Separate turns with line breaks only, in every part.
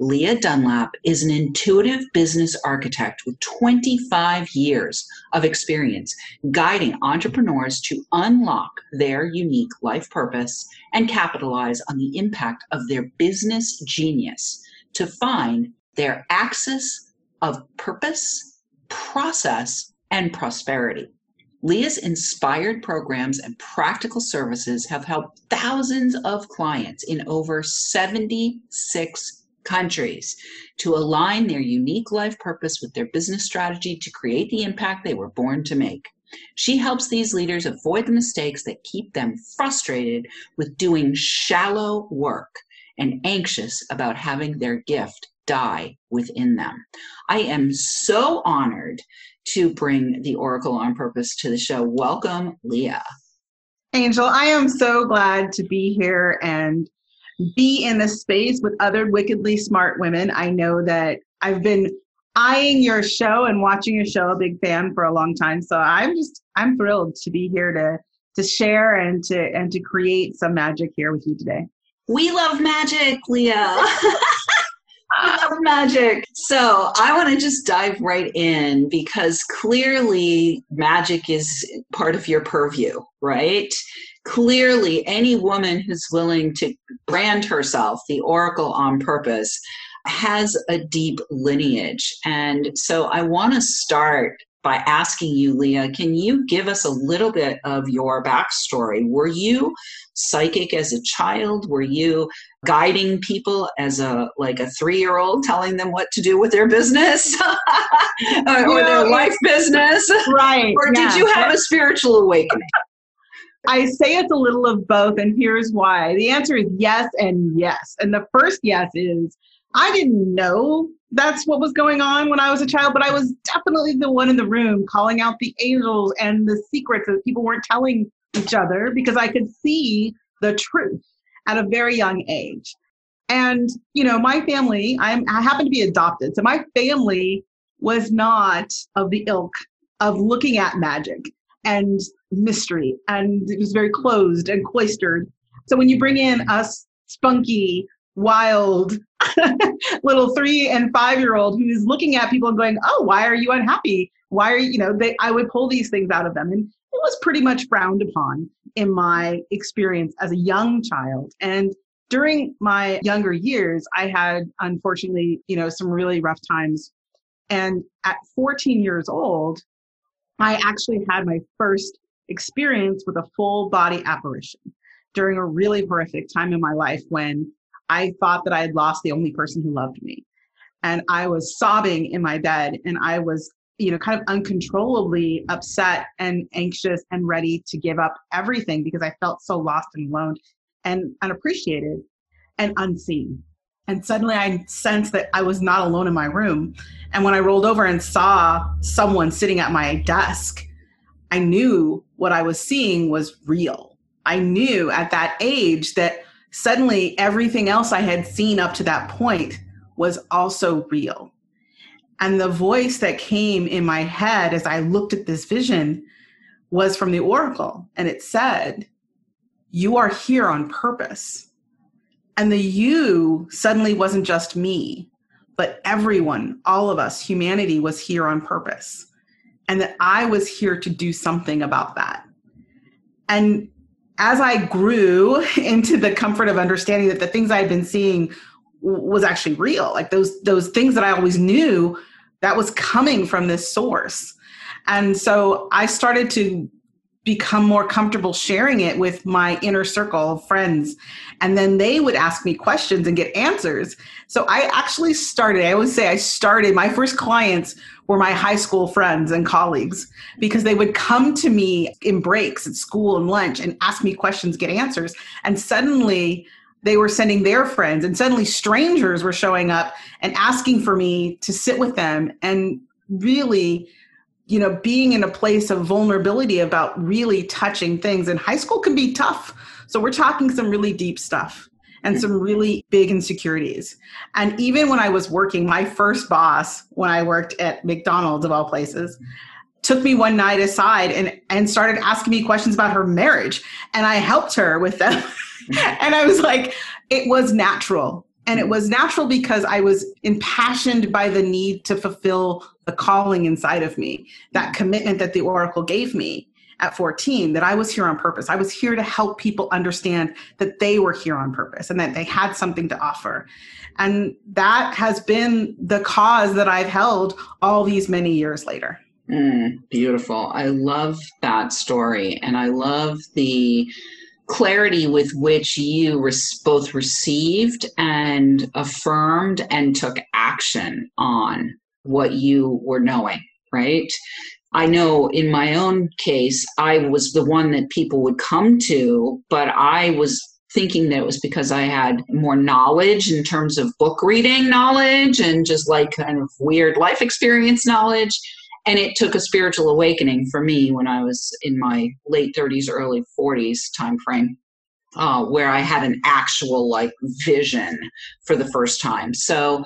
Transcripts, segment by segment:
Leah Dunlap is an intuitive business architect with 25 years of experience guiding entrepreneurs to unlock their unique life purpose and capitalize on the impact of their business genius to find their axis of purpose, process, and prosperity. Leah's inspired programs and practical services have helped thousands of clients in over 76 countries to align their unique life purpose with their business strategy to create the impact they were born to make. She helps these leaders avoid the mistakes that keep them frustrated with doing shallow work and anxious about having their gift die within them. I am so honored to bring the Oracle on Purpose to the show. Welcome, Leah.
Angel, I am so glad to be here and be in the space with other wickedly smart women. I know that I've been eyeing your show and watching your show, a big fan for a long time. So I'm just I'm thrilled to be here to to share and to and to create some magic here with you today.
We love magic. I love magic. So I want to just dive right in because clearly magic is part of your purview, right? Clearly any woman who's willing to brand herself the oracle on purpose has a deep lineage. And so i want to start by asking you leah can you give us a little bit of your backstory? Were you psychic as a child? Were you guiding people as a like a three year old telling them what to do with their business? Or, their life business?
Right
or yeah. did you have a spiritual awakening
I say it's a little of both, and here's why. The answer is yes and yes. And the first yes is I didn't know that's what was going on when I was a child, but I was definitely the one in the room calling out the angels and the secrets that people weren't telling each other because I could see the truth at a very young age. And, you know, my family, I'm, I happen to be adopted. So my family was not of the ilk of looking at magic and mystery and it was very closed and cloistered. So when you bring in us spunky wild little three and five year old who's looking at people and going oh why are you unhappy? Why are you you know they i would pull these things out of them. And it was pretty much frowned upon in my experience as a young child. And during my younger years i had unfortunately you know some really rough times. And at 14 years old I actually had my first experience with a full body apparition during a really horrific time in my life when I thought that I had lost the only person who loved me. And I was sobbing in my bed and I was, you know, kind of uncontrollably upset and anxious and ready to give up everything because I felt so lost and alone and unappreciated and unseen. And suddenly I sensed that I was not alone in my room. And when I rolled over and saw someone sitting at my desk, I knew what I was seeing was real. I knew at that age that suddenly everything else I had seen up to that point was also real. And the voice that came in my head as I looked at this vision was from the oracle. And it said, You are here on purpose. And the you suddenly wasn't just me, but everyone, all of us, humanity was here on purpose. And that I was here to do something about that. And as I grew into the comfort of understanding that the things I had been seeing was actually real, like those those things that I always knew that was coming from this source. And so I started to become more comfortable sharing it with my inner circle of friends. And then they would ask me questions and get answers. So I actually started, I always say I started, my first clients were my high school friends and colleagues because they would come to me in breaks at school and lunch and ask me questions, get answers. And suddenly they were sending their friends, and suddenly strangers were showing up and asking for me to sit with them and really you know being in a place of vulnerability about really touching things. And high school can be tough. So we're talking some really deep stuff and some really big insecurities. And even when i was working my first boss when i worked at mcdonald's of all places took me one night aside and and started asking me questions about her marriage. And i helped her with them. And i was like it was natural. And it was natural because I was impassioned by the need to fulfill the calling inside of me, that commitment that the Oracle gave me at 14 that I was here on purpose. I was here to help people understand that they were here on purpose and that they had something to offer. And that has been the cause that I've held all these many years later.
Mm, beautiful. I love that story. And I love the clarity with which you res- both received and affirmed and took action on what you were knowing, right? I know in my own case, I was the one that people would come to, but I was thinking that it was because I had more knowledge in terms of book reading knowledge and just like kind of weird life experience knowledge and it took a spiritual awakening for me when I was in my late 30s, early 40s time frame. Uh, where I had an actual like vision for the first time. So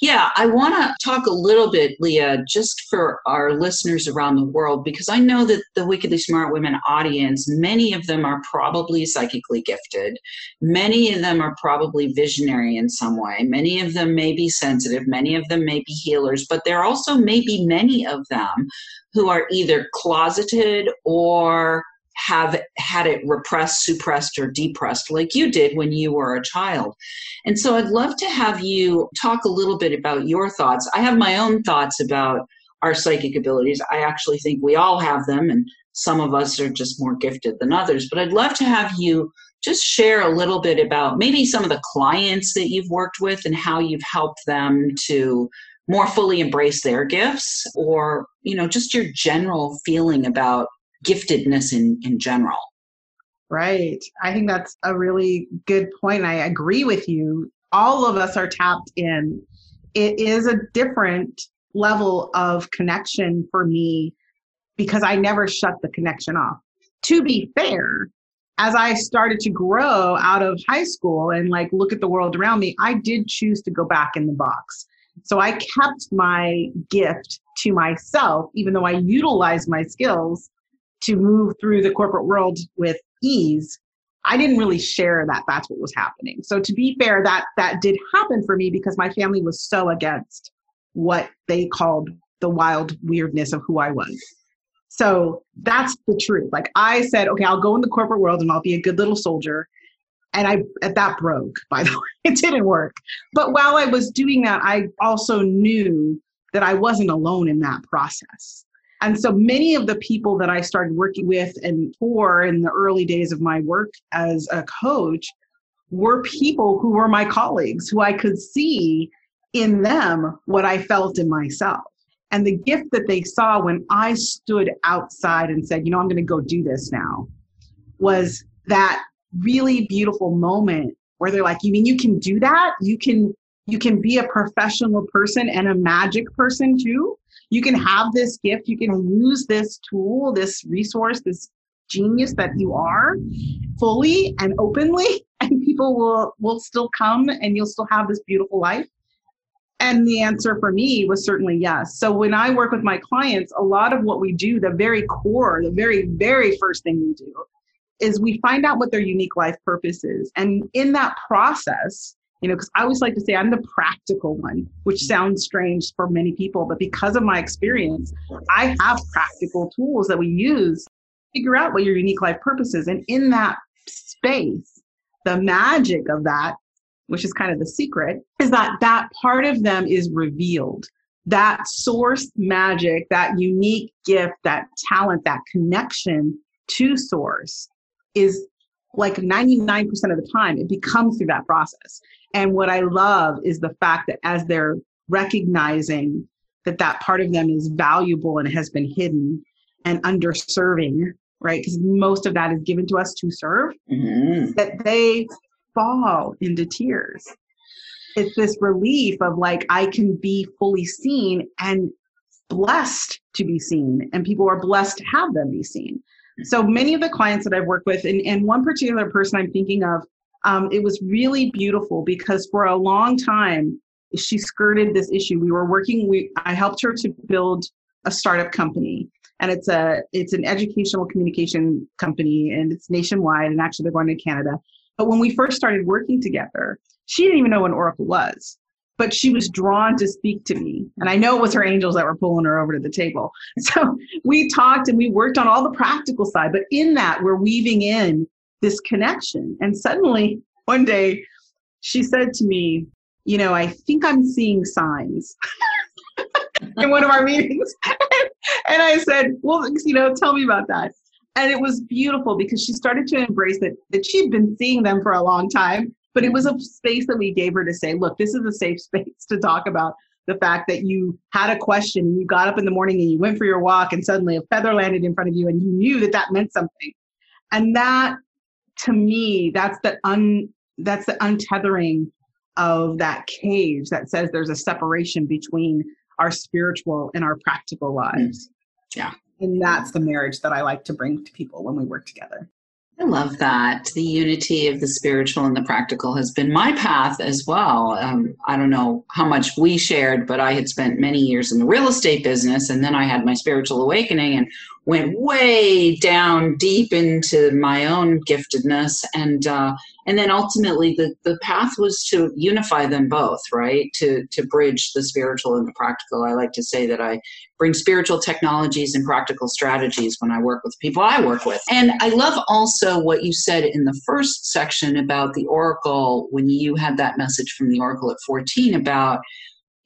yeah, I want to talk a little bit, Leah, just for our listeners around the world, because I know that the Wickedly Smart Women audience, many of them are probably psychically gifted. Many of them are probably visionary in some way. Many of them may be sensitive. Many of them may be healers, but there also may be many of them who are either closeted or have had it repressed, suppressed, or depressed, like you did when you were a child. And so I'd love to have you talk a little bit about your thoughts. I have my own thoughts about our psychic abilities. I actually think we all have them, and some of us are just more gifted than others. But I'd love to have you just share a little bit about maybe some of the clients that you've worked with and how you've helped them to more fully embrace their gifts or you know just your general feeling about giftedness in, in general.
Right. I think that's a really good point. I agree with you. All of us are tapped in. It is a different level of connection for me because I never shut the connection off. To be fair, as I started to grow out of high school and like look at the world around me, I did choose to go back in the box. So I kept my gift to myself, even though I utilized my skills to move through the corporate world with ease i didn't really share that that's what was happening. So to be fair that that did happen for me because my family was so against what they called the wild weirdness of who i was. So that's the truth. Like i said okay i'll go in the corporate world and i'll be a good little soldier. And i that broke by the way. It didn't work. But while i was doing that i also knew that i wasn't alone in that process and so many of the people that I started working with and for in the early days of my work as a coach were people who were my colleagues, who I could see in them what I felt in myself. And the gift that they saw when I stood outside and said, you know, I'm going to go do this now, was that really beautiful moment where they're like, you mean you can do that? You can you can be a professional person and a magic person too you can have this gift, you can use this tool, this resource, this genius that you are fully and openly and people will will still come and you'll still have this beautiful life and the answer for me was certainly yes. So when I work with my clients, a lot of what we do, the very core, the very, very first thing we do is we find out what their unique life purpose is. And in that process, you know, because I always like to say I'm the practical one, which mm-hmm. sounds strange for many people, but because of my experience, I have practical tools that we use to figure out what your unique life purpose is. And in that space, the magic of that, which is kind of the secret, is that that part of them is revealed. that source magic, that unique gift, that talent, that connection to source is like 99% of the time, it becomes through that process. And what I love is the fact that as they're recognizing that that part of them is valuable and has been hidden and underserving, right? Because most of that is given to us to serve, mm-hmm. that they fall into tears. It's this relief of like, I can be fully seen and blessed to be seen, and people are blessed to have them be seen. So many of the clients that I've worked with, and, and one particular person I'm thinking of, um, it was really beautiful because for a long time, she skirted this issue. We were working, we I helped her to build a startup company and it's a it's an educational communication company and it's nationwide and actually they're going to Canada. But when we first started working together, she didn't even know what Oracle was. But she was drawn to speak to me. And I know it was her angels that were pulling her over to the table. So we talked and we worked on all the practical side. But in that, we're weaving in this connection. And suddenly, one day, she said to me, You know, I think I'm seeing signs. in one of our meetings. and I said, Well, you know, tell me about that. And it was beautiful because she started to embrace that that she'd been seeing them for a long time, but it was a space that we gave her to say, look, this is a safe space to talk about the fact that you had a question and you got up in the morning and you went for your walk and suddenly a feather landed in front of you and you knew that that meant something. And that to me, that's the un that's the untethering of that cage that says there's a separation between our spiritual and our practical lives. Mm.
Yeah.
And that's the marriage that I like to bring to people when we work together.
I love that. The unity of the spiritual and the practical has been my path as well. Um, I don't know how much we shared, but I had spent many years in the real estate business, and then I had my spiritual awakening and went way down deep into my own giftedness and uh, and then ultimately the, the path was to unify them both right? To to bridge the spiritual and the practical. I like to say that i bring spiritual technologies and practical strategies when i work with people i work with. And i love also what you said in the first section about the oracle when you had that message from the oracle at 14 about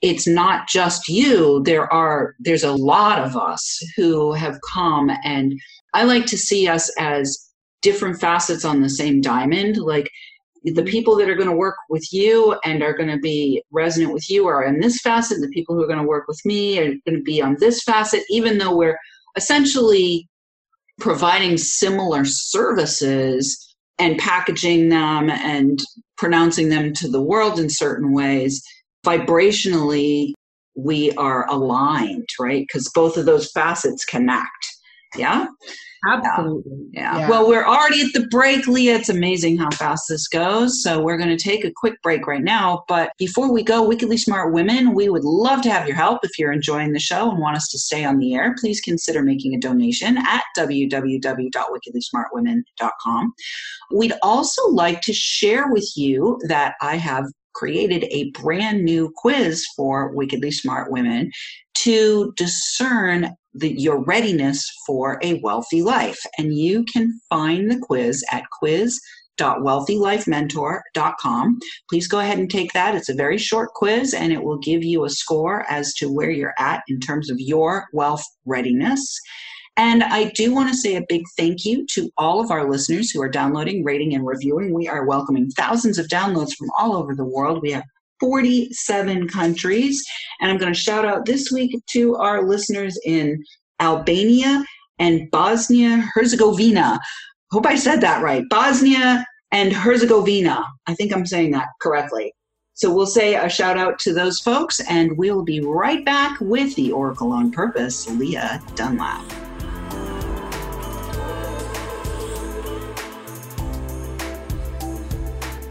it's not just you. There are there's a lot of us who have come and i like to see us as different facets on the same diamond like the mm-hmm. people that are going to work with you and are going to be resonant with you are in this facet the people who are going to work with me are going to be on this facet even though we're essentially providing similar services and packaging them and pronouncing them to the world in certain ways vibrationally we are aligned, right? Because both of those facets connect. Yeah.
Absolutely.
Yeah. yeah. Well, we're already at the break, Leah. It's amazing how fast this goes. So we're going to take a quick break right now. But before we go, Wickedly Smart Women, we would love to have your help. If you're enjoying the show and want us to stay on the air, please consider making a donation at www.wickedlysmartwomen.com. We'd also like to share with you that I have created a brand new quiz for wickedly smart women to discern the, your readiness for a wealthy life. And you can find the quiz at quiz.wealthylifementor.com. Please go ahead and take that. It's a very short quiz and it will give you a score as to where you're at in terms of your wealth readiness. And I do want to say a big thank you to all of our listeners who are downloading, rating, and reviewing. We are welcoming thousands of downloads from all over the world. We have 47 countries. And I'm going to shout out this week to our listeners in Albania and Bosnia Herzegovina. Hope I said that right. Bosnia and Herzegovina. I think I'm saying that correctly. So we'll say a shout out to those folks, and we'll be right back with the Oracle on Purpose, Leah Dunlap.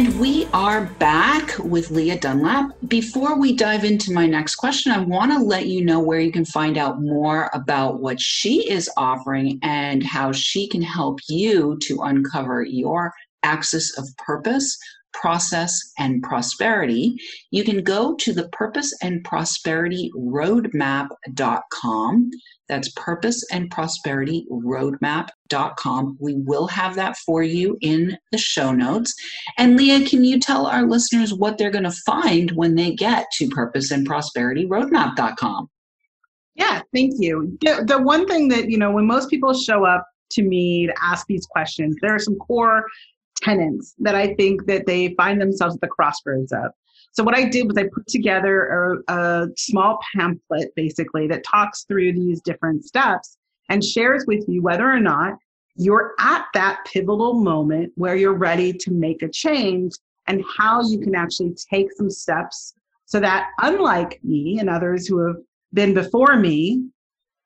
And we are back with Leah Dunlap. Before we dive into my next question, I want to let you know where you can find out more about what she is offering and how she can help you to uncover your axis of purpose process, and prosperity, you can go to the purpose and prosperity roadmap.com. That's purpose and prosperity roadmap.com. We will have that for you in the show notes. And Leah, can you tell our listeners what they're going to find when they get to purpose and prosperity roadmap.com?
Yeah, thank you. The, one thing that, you know, when most people show up to me to ask these questions, there are some core tenants that I think that they find themselves at the crossroads of. So what I did was I put together a, a small pamphlet basically that talks through these different steps and shares with you whether or not you're at that pivotal moment where you're ready to make a change and how you can actually take some steps so that unlike me and others who have been before me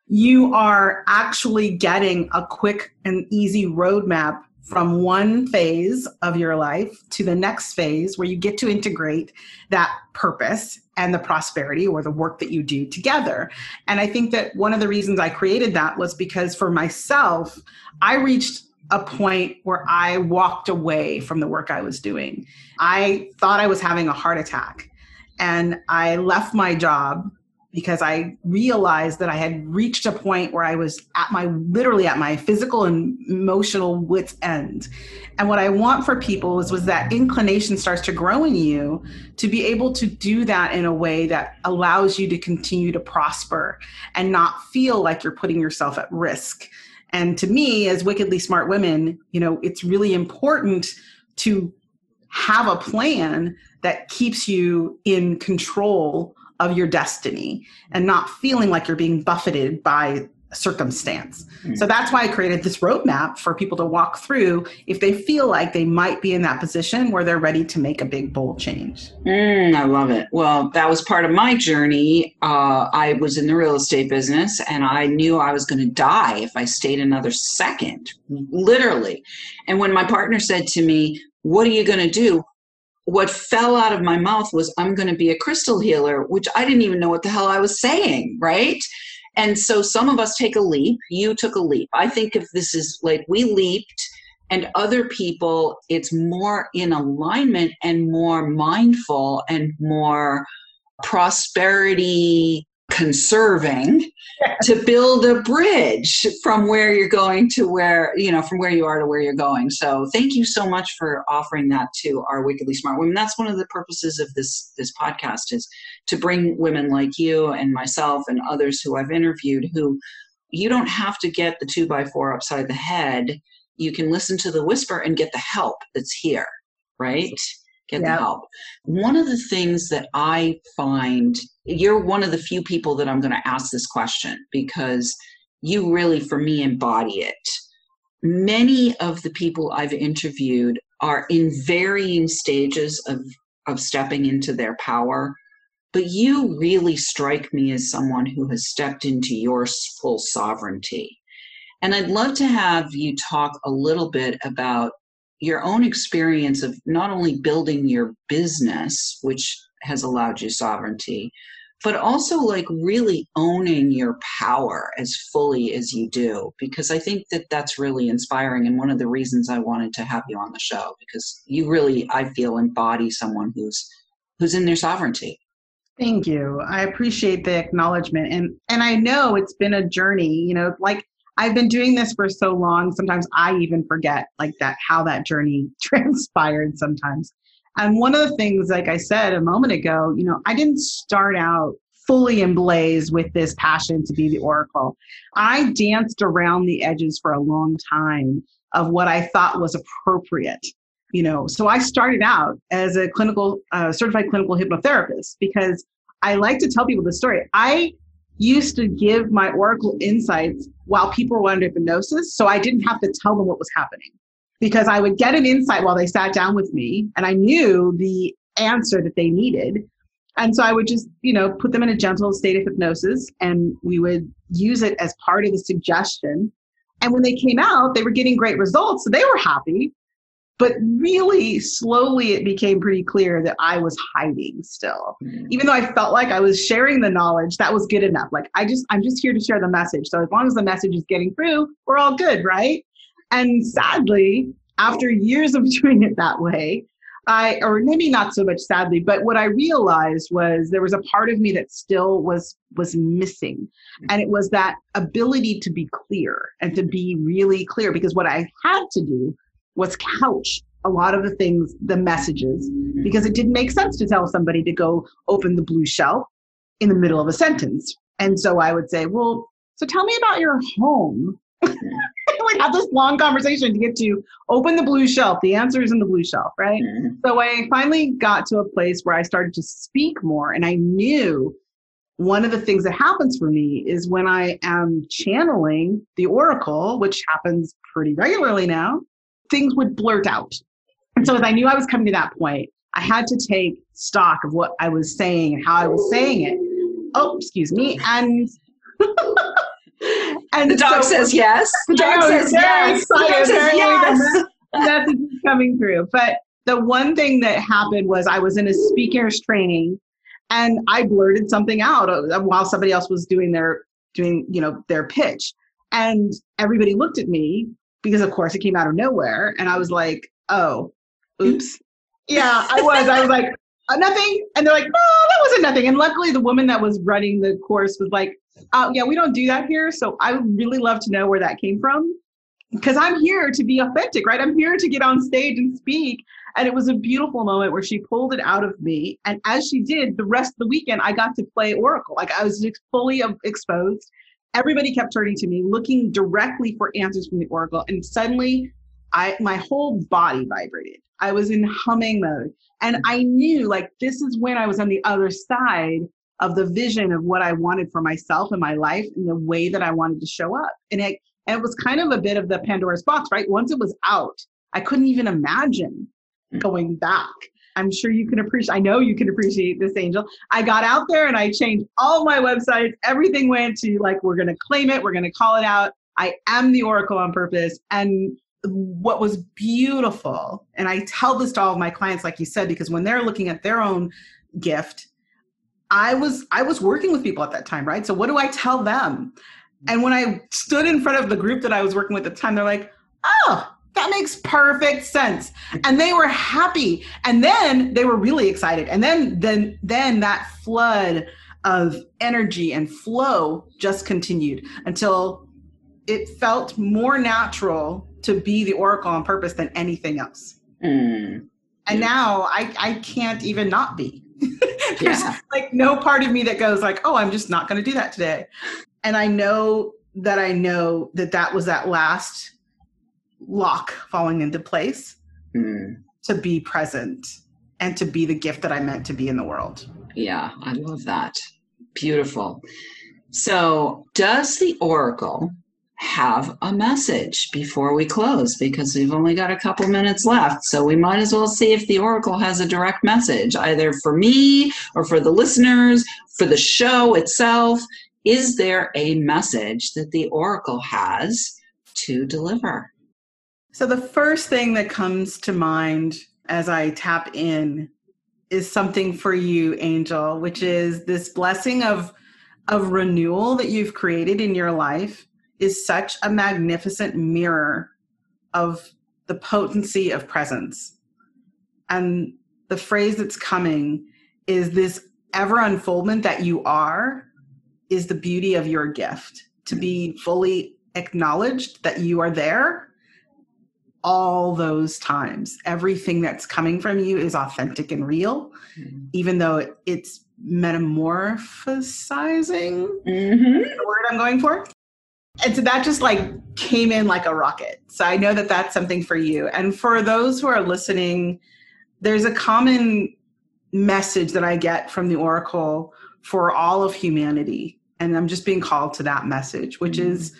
you are actually getting a quick and easy roadmap from one phase of your life to the next phase where you get to integrate that purpose and the prosperity or the work that you do together. And I think that one of the reasons I created that was because for myself, I reached a point where I walked away from the work I was doing. I thought I was having a heart attack and I left my job because I realized that I had reached a point where I was at my literally at my physical and emotional wits end. And what I want for people is was that inclination starts to grow in you to be able to do that in a way that allows you to continue to prosper and not feel like you're putting yourself at risk. And to me as wickedly smart women, you know, it's really important to have a plan that keeps you in control of your destiny and not feeling like you're being buffeted by circumstance. Mm. So that's why I created this roadmap for people to walk through if they feel like they might be in that position where they're ready to make a big, bold change.
Mm, I love it. Well, that was part of my journey. Uh, I was in the real estate business and I knew I was going to die if I stayed another second, literally. And when my partner said to me, What are you going to do? What fell out of my mouth was i'm going to be a crystal healer which i didn't even know what the hell i was saying right? And so some of us take a leap you took a leap. I think if this is like we leaped and other people it's more in alignment and more mindful and more prosperity conserving to build a bridge from where you're going to where you know from where you are to where you're going. So thank you so much for offering that to our wickedly smart women. That's one of the purposes of this this podcast is to bring women like you and myself and others who i've interviewed who you don't have to get the two by four upside the head. You can listen to the whisper and get the help that's here right get yep. the help. One of the things that I find, you're one of the few people that I'm going to ask this question because you really, for me, embody it. Many of the people I've interviewed are in varying stages of, of stepping into their power. But you really strike me as someone who has stepped into your full sovereignty. And I'd love to have you talk a little bit about your own experience of not only building your business, which has allowed you sovereignty, but also like really owning your power as fully as you do because i think that that's really inspiring and one of the reasons i wanted to have you on the show because you really i feel embody someone who's who's in their sovereignty.
Thank you. I appreciate the acknowledgement and and i know it's been a journey you know like I've been doing this for so long. Sometimes I even forget like that how that journey transpired sometimes. And one of the things, like I said a moment ago, you know, I didn't start out fully emblaze with this passion to be the oracle. I danced around the edges for a long time of what I thought was appropriate. You know, so I started out as a clinical, uh, certified clinical hypnotherapist because I like to tell people the story. I used to give my oracle insights while people were under hypnosis. So I didn't have to tell them what was happening because I would get an insight while they sat down with me and I knew the answer that they needed. And so I would just, you know, put them in a gentle state of hypnosis and we would use it as part of the suggestion. And when they came out, they were getting great results. So they were happy. But really, slowly, it became pretty clear that I was hiding still. Mm-hmm. Even though I felt like I was sharing the knowledge, that was good enough. Like, I just, I'm just here to share the message. So as long as the message is getting through, we're all good, right? And sadly, after years of doing it that way, I, or maybe not so much sadly, but what I realized was there was a part of me that still was was missing, and it was that ability to be clear and to be really clear. Because what I had to do was couch a lot of the things, the messages, because it didn't make sense to tell somebody to go open the blue shelf in the middle of a sentence. And so I would say, well, so tell me about your home. we have this long conversation to get to open the blue shelf. The answer is in the blue shelf, right? Mm-hmm. So I finally got to a place where I started to speak more, and I knew one of the things that happens for me is when I am channeling the oracle, which happens pretty regularly now, things would blurt out. And so as I knew I was coming to that point, I had to take stock of what I was saying and how I was saying it. Oh, excuse me. And
and the dog so, says yes. The dog says yes. The dog says
yes. That's coming through. But the one thing that happened was I was in a speaker's training and I blurted something out uh, while somebody else was doing their doing, you know, their pitch. And everybody looked at me because of course it came out of nowhere and i was like oh mm-hmm. oops. Yeah i was. I was like uh, nothing. And they're like no that wasn't nothing. And luckily the woman that was running the course was like oh yeah we don't do that here. So i would really love to know where that came from because i'm here to be authentic right? I'm here to get on stage and speak. And it was a beautiful moment where she pulled it out of me. And as she did the rest of the weekend i got to play oracle. Like i was fully um, exposed everybody kept turning to me, looking directly for answers from the oracle. And suddenly, I my whole body vibrated. I was in humming mode. And I knew like this is when I was on the other side of the vision of what I wanted for myself and my life and the way that I wanted to show up. And it, and it was kind of a bit of the Pandora's box, right? Once it was out, I couldn't even imagine hmm. going back. I'm sure you can appreciate, I know you can appreciate this, Angel. I got out there and I changed all my websites. Everything went to like, we're going to claim it, we're going to call it out. I am the Oracle on purpose. And what was beautiful, and I tell this to all of my clients, like you said, because when they're looking at their own gift, I was I was working with people at that time, right? So what do I tell them? And when I stood in front of the group that I was working with at the time, they're like, "Oh, that makes perfect sense. And they were happy. And then they were really excited. And then then then that flood of energy and flow just continued until it felt more natural to be the oracle on purpose than anything else. Mm. and now i i can't even not be. There's yeah. like no part of me that goes like oh i'm just not going to do that today. And i know that i know that that was that last lock falling into place mm. to be present and to be the gift that I meant to be in the world.
Yeah, I love that. Beautiful. So, does the Oracle have a message before we close? Because we've only got a couple minutes left. So, we might as well see if the Oracle has a direct message, either for me or for the listeners, for the show itself. Is there a message that the Oracle has to deliver?
So, the first thing that comes to mind as I tap in is something for you, Angel, which is this blessing of, of renewal that you've created in your life is such a magnificent mirror of the potency of presence. And the phrase that's coming is this ever unfoldment that you are is the beauty of your gift to be fully acknowledged that you are there all those times. Everything that's coming from you is authentic and real, mm-hmm. even though it's metamorphosizing mm-hmm. the word I'm going for. And so that just like came in like a rocket. So I know that that's something for you. And for those who are listening, there's a common message that I get from the Oracle for all of humanity.
and I'm just being called to that message, which mm-hmm. is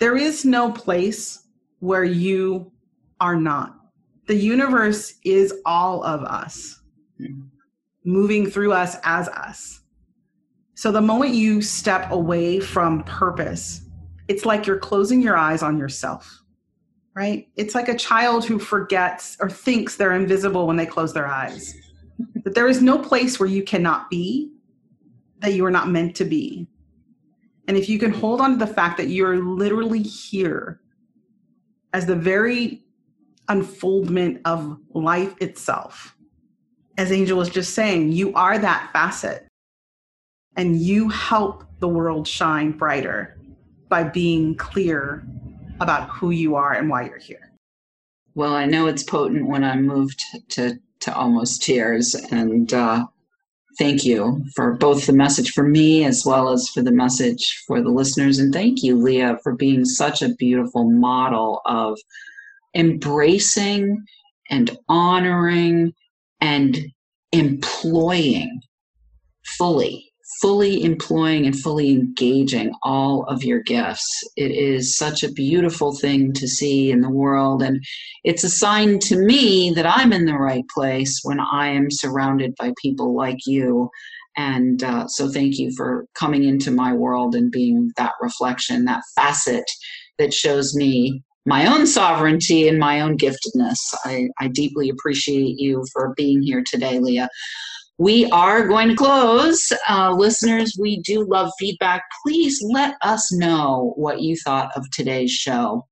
there is no place where you are not. The universe is all of us, mm-hmm. moving through us as us. So the moment you step away from purpose, it's like you're closing your eyes on yourself, right? It's like a child who forgets or thinks they're invisible when they close their eyes. that there is no place where you cannot be, that you are not meant to be. And if you can hold on to the fact that you're literally here as the very unfoldment of life itself, as Angel was just saying, you are that facet and you help the world shine brighter by being clear about who you are and why you're here.
Well, I know it's potent when I'm moved to to almost tears, and uh, thank you for both the message for me as well as for the message for the listeners, and thank you, Leah, for being such a beautiful model of embracing and honoring and employing fully fully employing and fully engaging all of your gifts. It is such a beautiful thing to see in the world. And it's a sign to me that I'm in the right place when I am surrounded by people like you. And uh, so thank you for coming into my world and being that reflection, that facet that shows me my own sovereignty and my own giftedness. I, I deeply appreciate you for being here today, Leah. We are going to close. Uh, listeners, we do love feedback. Please let us know what you thought of today's show.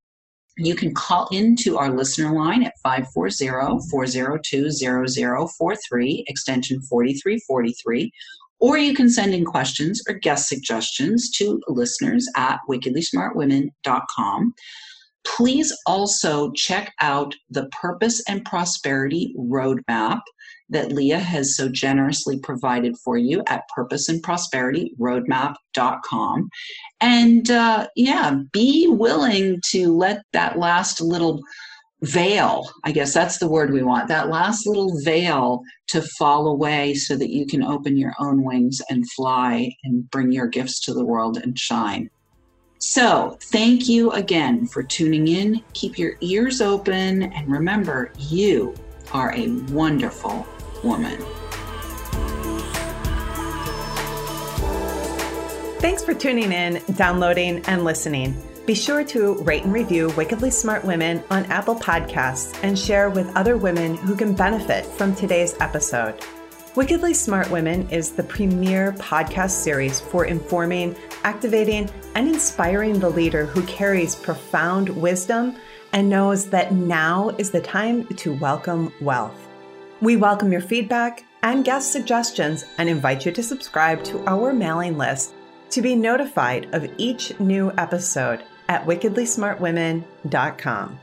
You can call into our listener line at 540-402-0043, extension 4343, or you can send in questions or guest suggestions to listeners at wickedlysmartwomen.com. Please also check out the Purpose and Prosperity Roadmap that Leah has so generously provided for you at purposeandprosperityroadmap.com. And uh, yeah, be willing to let that last little veil, I guess that's the word we want, that last little veil to fall away so that you can open your own wings and fly and bring your gifts to the world and shine. So, thank you again for tuning in. Keep your ears open and remember, you are a wonderful woman.
Thanks for tuning in, downloading, and listening. Be sure to rate and review Wickedly Smart Women on Apple Podcasts and share with other women who can benefit from today's episode. Wickedly Smart Women is the premier podcast series for informing, activating, and inspiring the leader who carries profound wisdom and knows that now is the time to welcome wealth. We welcome your feedback and guest suggestions and invite you to subscribe to our mailing list to be notified of each new episode at wickedlysmartwomen.com.